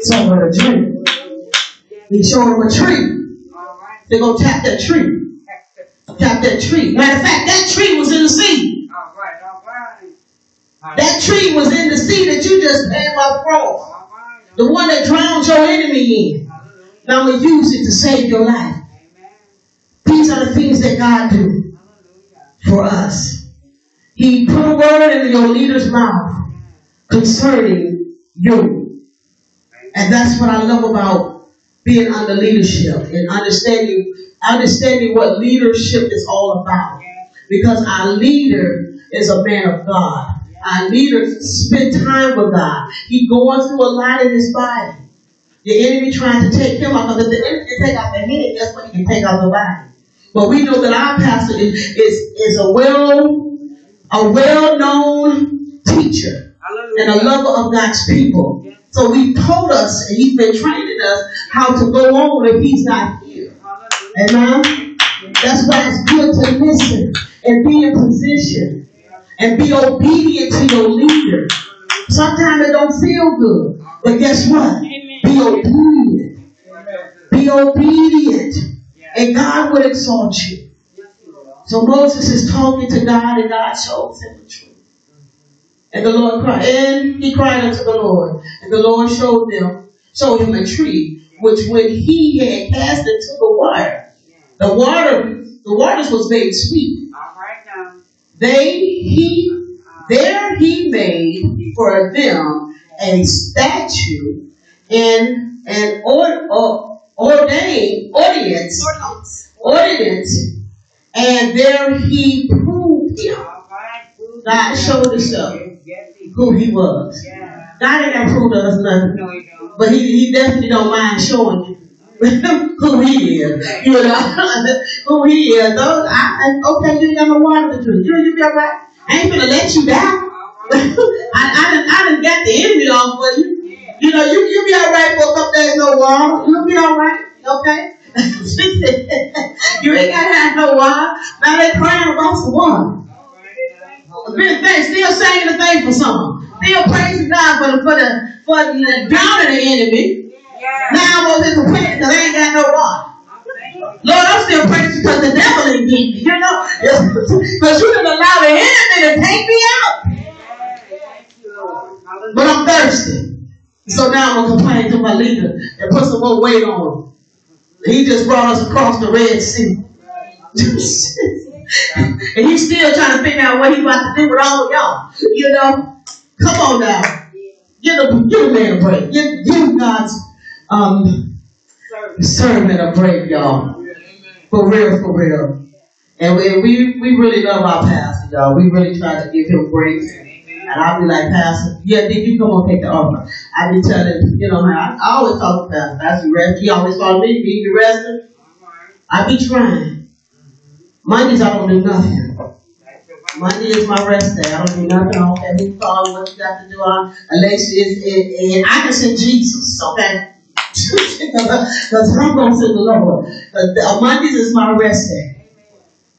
Him a dream. He showed him a tree. They're gonna tap that tree. Tap that tree. Matter of fact, that tree was in the sea. That tree was in the sea that you just came up from. The one that drowns your enemy in. Now I'm gonna use it to save your life. These are the things that God do for us. He put a word in your leader's mouth concerning you. And that's what I love about being under leadership and understanding understanding what leadership is all about. Because our leader is a man of God. Our leader spend time with God. He going through a lot in his body. The enemy trying to take him off. Because if the enemy can take out the head, that's what? He can take out the body. But we know that our pastor is, is, is a well a well known teacher and a lover of God's people. So he told us and he's been training us how to go on if he's not here. Amen. That's why it's good to listen and be in position and be obedient to your leader. Sometimes it don't feel good, but guess what? Be obedient. Be obedient, and God will exalt you. So Moses is talking to God, and God shows him the truth. And the Lord cried, and he cried unto the Lord, and the Lord showed them, showed him a tree, which when he had cast into the water, the water, the waters was made sweet. All right now. They he there he made for them a statue and an or, or, ordained audience ordinance, and there he proved him God showed himself. Yes, he who he was. God ain't got to prove to us nothing, No, you don't. but he, he definitely don't mind showing you who he is. You know who he is. Those, I, okay, you ain't got no water to drink. You you be alright. I ain't gonna let you down. I, I done, I done got the enemy off for you. You know, you, you be alright for a couple days, no water. You'll be alright, okay? you ain't gotta have no water. Now they crying about some water. Been still saying the thing for some. Still praising God for the for the for the down of the enemy. Now I'm over here complaining I ain't got no water. Lord, I'm still praising because the devil ain't getting me, you know? Because you didn't allow the enemy to take me out. But I'm thirsty. So now I'm gonna complain to my leader and put some more weight on him. He just brought us across the Red Sea. and he's still trying to figure out what he's about to do with all of y'all. You know? Come on now. Give the, give the man a break. Give God's um, servant a break, y'all. For real, for real. And we, we, we really love our pastor, y'all. We really try to give him grace. And I'll be like, Pastor, yeah, did you come on take the offering? I be telling, you know, I, I always talk to Pastor. Pastor, rest. He always told me, be you resting? I be trying. Mondays I don't do nothing. Monday is my rest day. I don't do nothing. I don't care who call what you got to do. on it's, it, it, I can send Jesus, okay? Because I'm going to the Lord. But uh, Mondays is my rest.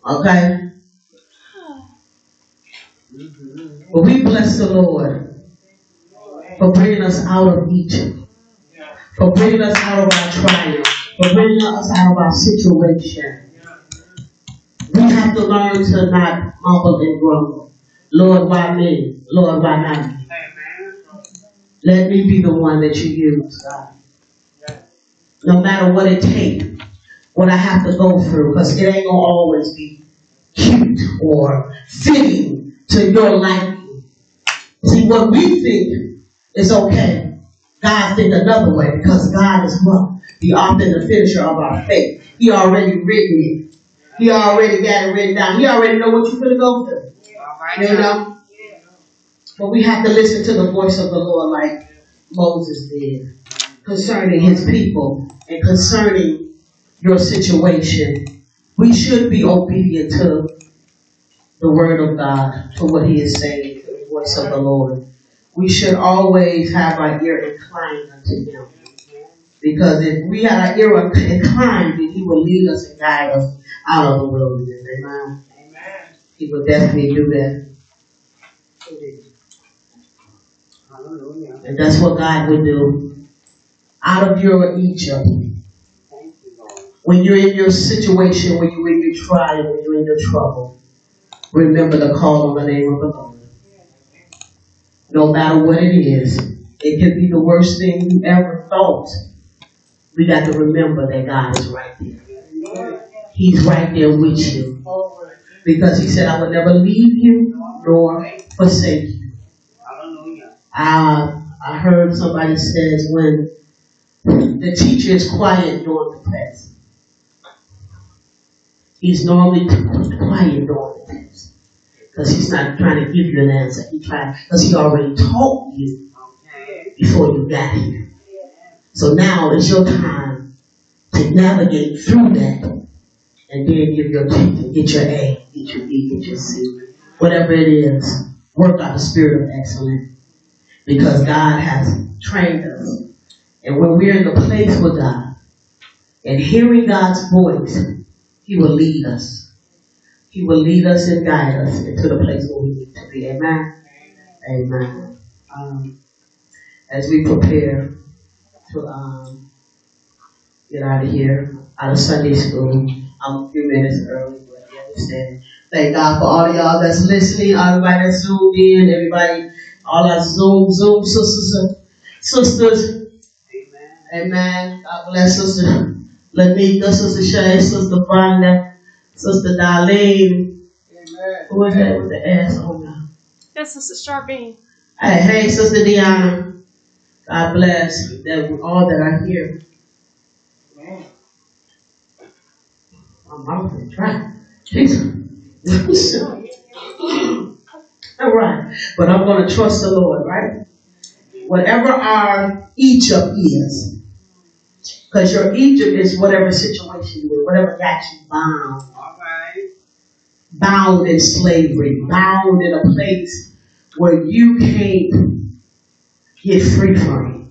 Okay? But we bless the Lord for bringing us out of Egypt, for bringing us out of our trial, for bringing us out of our situation. We have to learn to not mumble and grumble. Lord, why me? Lord, why not me? Let me be the one that you use, God. No matter what it takes, what I have to go through, because it ain't gonna always be cute or fitting to your liking. See, what we think is okay, God think another way, because God is what? The author and the finisher of our faith. He already written it. He already got it written down. He already know what you're gonna go through. You know? But we have to listen to the voice of the Lord like Moses did concerning his people and concerning your situation. We should be obedient to the word of God, to what he is saying, to the voice of the Lord. We should always have our ear inclined unto him. Because if we had our ear inclined, then he will lead us and guide us out of the wilderness. Amen. Amen. He will definitely do that. And that's what God would do. Out of your Egypt. When you're in your situation, when you're in your trial, when you're in your trouble, remember the call on the name of the Lord. No matter what it is, it could be the worst thing you ever thought. We got to remember that God is right there. He's right there with you. Because he said, I will never leave you nor forsake you. Uh, I heard somebody says when the teacher is quiet during the class, he's normally quiet during the test because he's not trying to give you an answer. He trying because he already taught you before you got here. So now it's your time to navigate through that and then give your teacher, get your A, get your B, get your C, whatever it is. Work out the spirit of excellence because God has trained us. And when we're in the place with God and hearing God's voice, He will lead us. He will lead us and guide us into the place where we need to be. Amen. Amen. Um, as we prepare to um, get out of here, out of Sunday school, I'm a few minutes early, but understand. Thank God for all of y'all that's listening, everybody that's zoomed in, everybody all our Zoom, Zoom sisters sisters. Amen. Amen. God bless Sister Lanika, Sister Shay, Sister Brenda, Sister Darlene. Amen. Who is that with the ass on now? That's Sister Sharpine. Hey, hey, Sister Deanna. God bless that all that are here. My mouth is dry. Jesus. All right. But I'm going to trust the Lord, right? Whatever our Egypt is, because your Egypt is whatever situation you're in, whatever got you bound. All right. Bound in slavery, bound in a place where you can't get free from.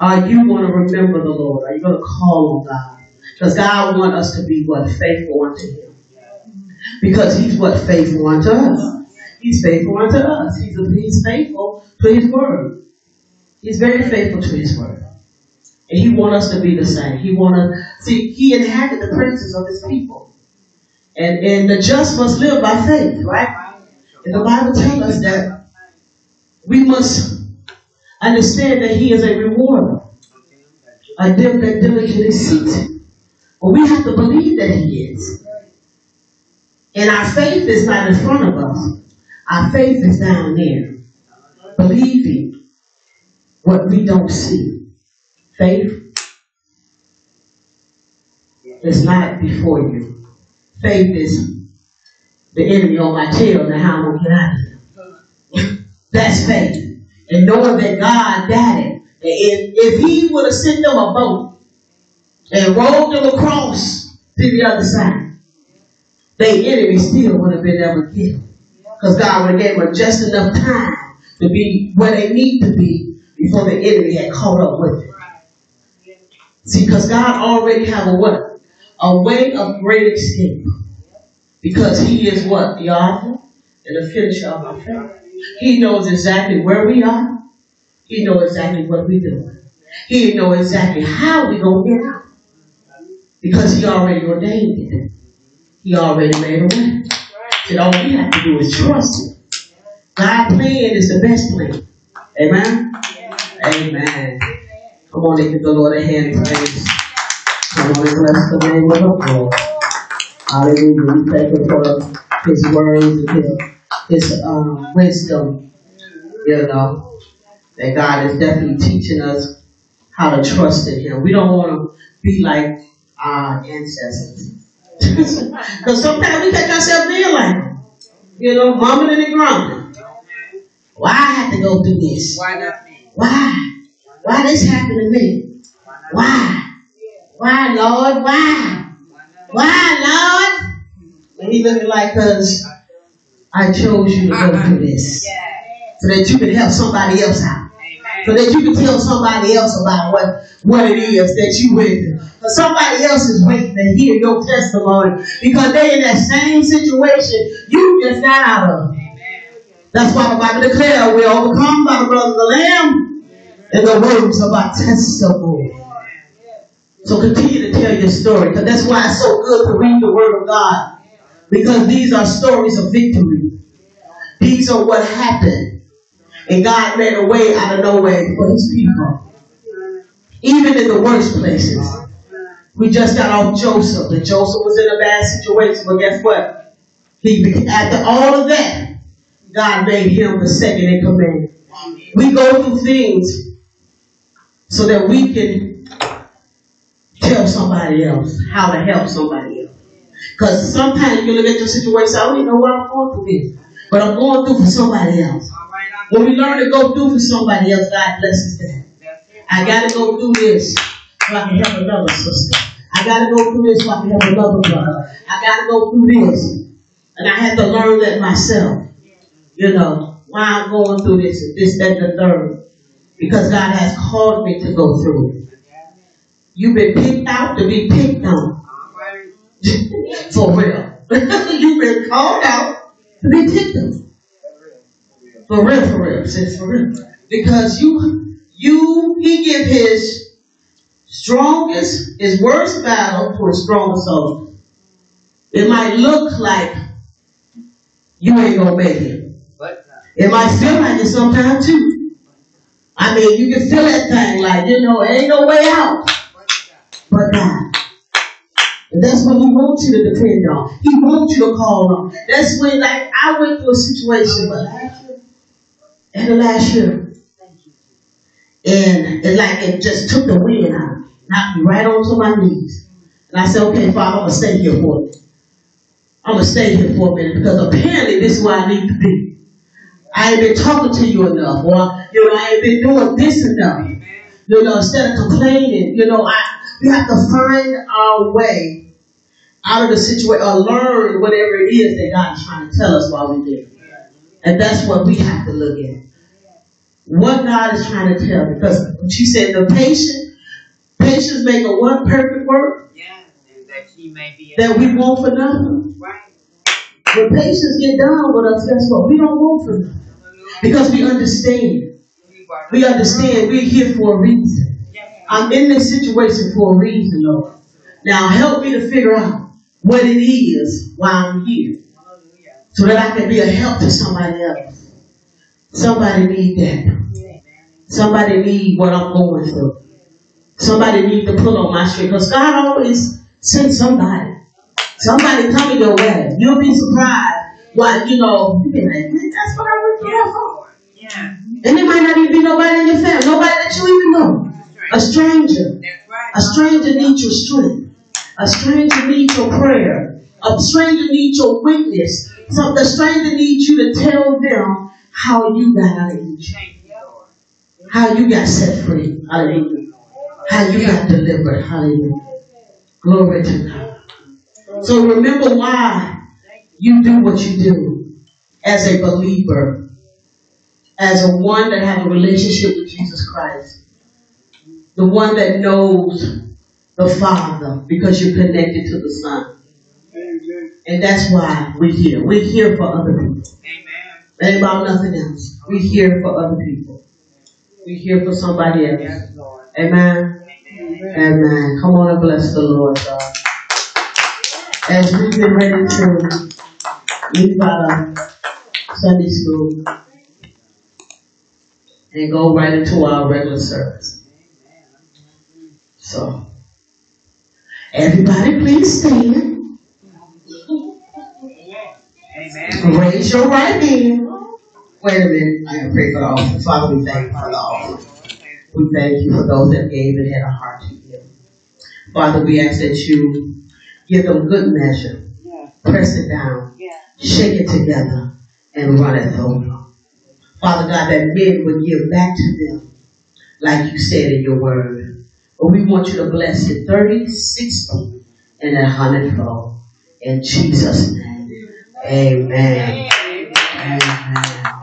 Are you going to remember the Lord? Are you going to call on God? Because God wants us to be what? Faithful unto Him. Because he's what? Faithful unto us. He's faithful unto us. He's, he's faithful to his word. He's very faithful to his word. And he wants us to be the same. He want to see he inhabited the princes of his people. And and the just must live by faith, right? And the Bible tells us that we must understand that he is a rewarder. A them that diligently seeks him. But we have to believe that he is. And our faith is not in front of us. Our faith is down there. Believing what we don't see. Faith is not before you. Faith is the enemy on my tail. Now how am I gonna get out of here? That's faith. And knowing that God got it. If, if he would have sent them a boat and rolled them across to the other side, their enemy still would have been able to get them. Because God would have gave them just enough time to be where they need to be before the enemy had caught up with them. See, because God already have a what? A way of great escape. Because he is what? The author and the finisher of our faith. He knows exactly where we are. He knows exactly what we're doing. He knows exactly how we're going to get out. Because he already ordained it. He already made a way. And all we have to do is trust him. God's plan is the best plan. Amen? Amen. Come on and give the Lord a hand praise. Come on and bless the name of the Lord. Hallelujah. We thank him for his words and his, his um, wisdom. You know, that God is definitely teaching us how to trust in him. We don't want to be like our ancestors. Because sometimes we catch ourselves being like. You know, mumbling and grumbling. Why I have to go through this? Why not me? Why? Why this happened to me? Why? Why, Lord? Why? Why, Lord? And he looking like, us. I chose you to go through this. So that you can help somebody else out. So that you can tell somebody else about what, what it is that you went through. Somebody else is waiting to hear your testimony. Because they in that same situation you just got out of. That's why the Bible declares we're overcome by the blood of the Lamb and the words of our testimony. So continue to tell your story. Because that's why it's so good to read the Word of God. Because these are stories of victory. These are what happened. And God made a way out of no way for his people. Even in the worst places. We just got off Joseph. And Joseph was in a bad situation. But guess what? He after all of that, God made him the second in command. We go through things so that we can tell somebody else how to help somebody else. Because sometimes you look at your situation, I don't even know what I'm going through this, but I'm going through for somebody else. When we learn to go through for somebody else, God blesses that. I got to go through this so I can help another sister. I got to go through this so I can help another brother. I got to go through this. And I had to learn that myself. You know, why I'm going through this, this, that, and the third. Because God has called me to go through it. You've been picked out to be picked on. For real. You've been called out to be picked on. For real, for real. Says for real. Because you, you, he give his strongest, his worst battle to his strongest soldier. It might look like you ain't gonna make it. It might feel like it sometimes too. I mean, you can feel that thing like, you know, ain't no way out. But God. And that's what He wants you to depend on. He wants you to call on. That's when, like, I went through a situation, but and the last year, and it like it just took the wind out, of me, knocked me right onto my knees. And I said, okay, Father, I'm gonna stay here for a minute. I'm gonna stay here for a minute because apparently this is where I need to be. I ain't been talking to you enough, or you know, I ain't been doing this enough. You know, instead of complaining, you know, I we have to find our way out of the situation or learn whatever it is that God is trying to tell us while we're there. And that's what we have to look at. What God is trying to tell. Because she said the patient, patience make a what perfect work? Yeah, that she may be. That we want for nothing. Right. When patience get down with us, guess what? We don't want for nothing. Because we understand. We understand we're here for a reason. I'm in this situation for a reason, Lord. Now help me to figure out what it is why I'm here. So that I can be a help to somebody else. Somebody need that. Somebody need what I'm going through. Somebody need to pull on my string. Because God always sends somebody. Somebody coming your way. You'll be surprised. Why, you know, you be like, that's what I was here for. Yeah. And it might not even be nobody in your family, nobody that you even know. A stranger. Right. A stranger needs your strength. A stranger needs your prayer. A stranger needs your witness So the stranger needs you to tell them how you got out of Egypt. How you got set free. Hallelujah. How you got delivered. Hallelujah. Glory to God. So remember why you do what you do as a believer, as a one that has a relationship with Jesus Christ, the one that knows the Father because you're connected to the Son. And that's why we're here. We're here for other people. Amen. Ain't about nothing else. We're here for other people. We're here for somebody else. Yes, Lord. Amen. Amen. Come on and bless the Lord, God. As we get ready to leave out of Sunday school and go right into our regular service. So, everybody please stand. Amen. Raise your right hand. Wait a minute. I gotta pray for the offering. Father, we thank you for the offering. We thank you for those that gave and had a heart to give. Father, we ask that you give them good measure, press it down. Shake it together, and run it over. Father God, that men would give back to them, like you said in your word. But we want you to bless it 30, 60, and a hundredfold. In Jesus' name. amen Amen.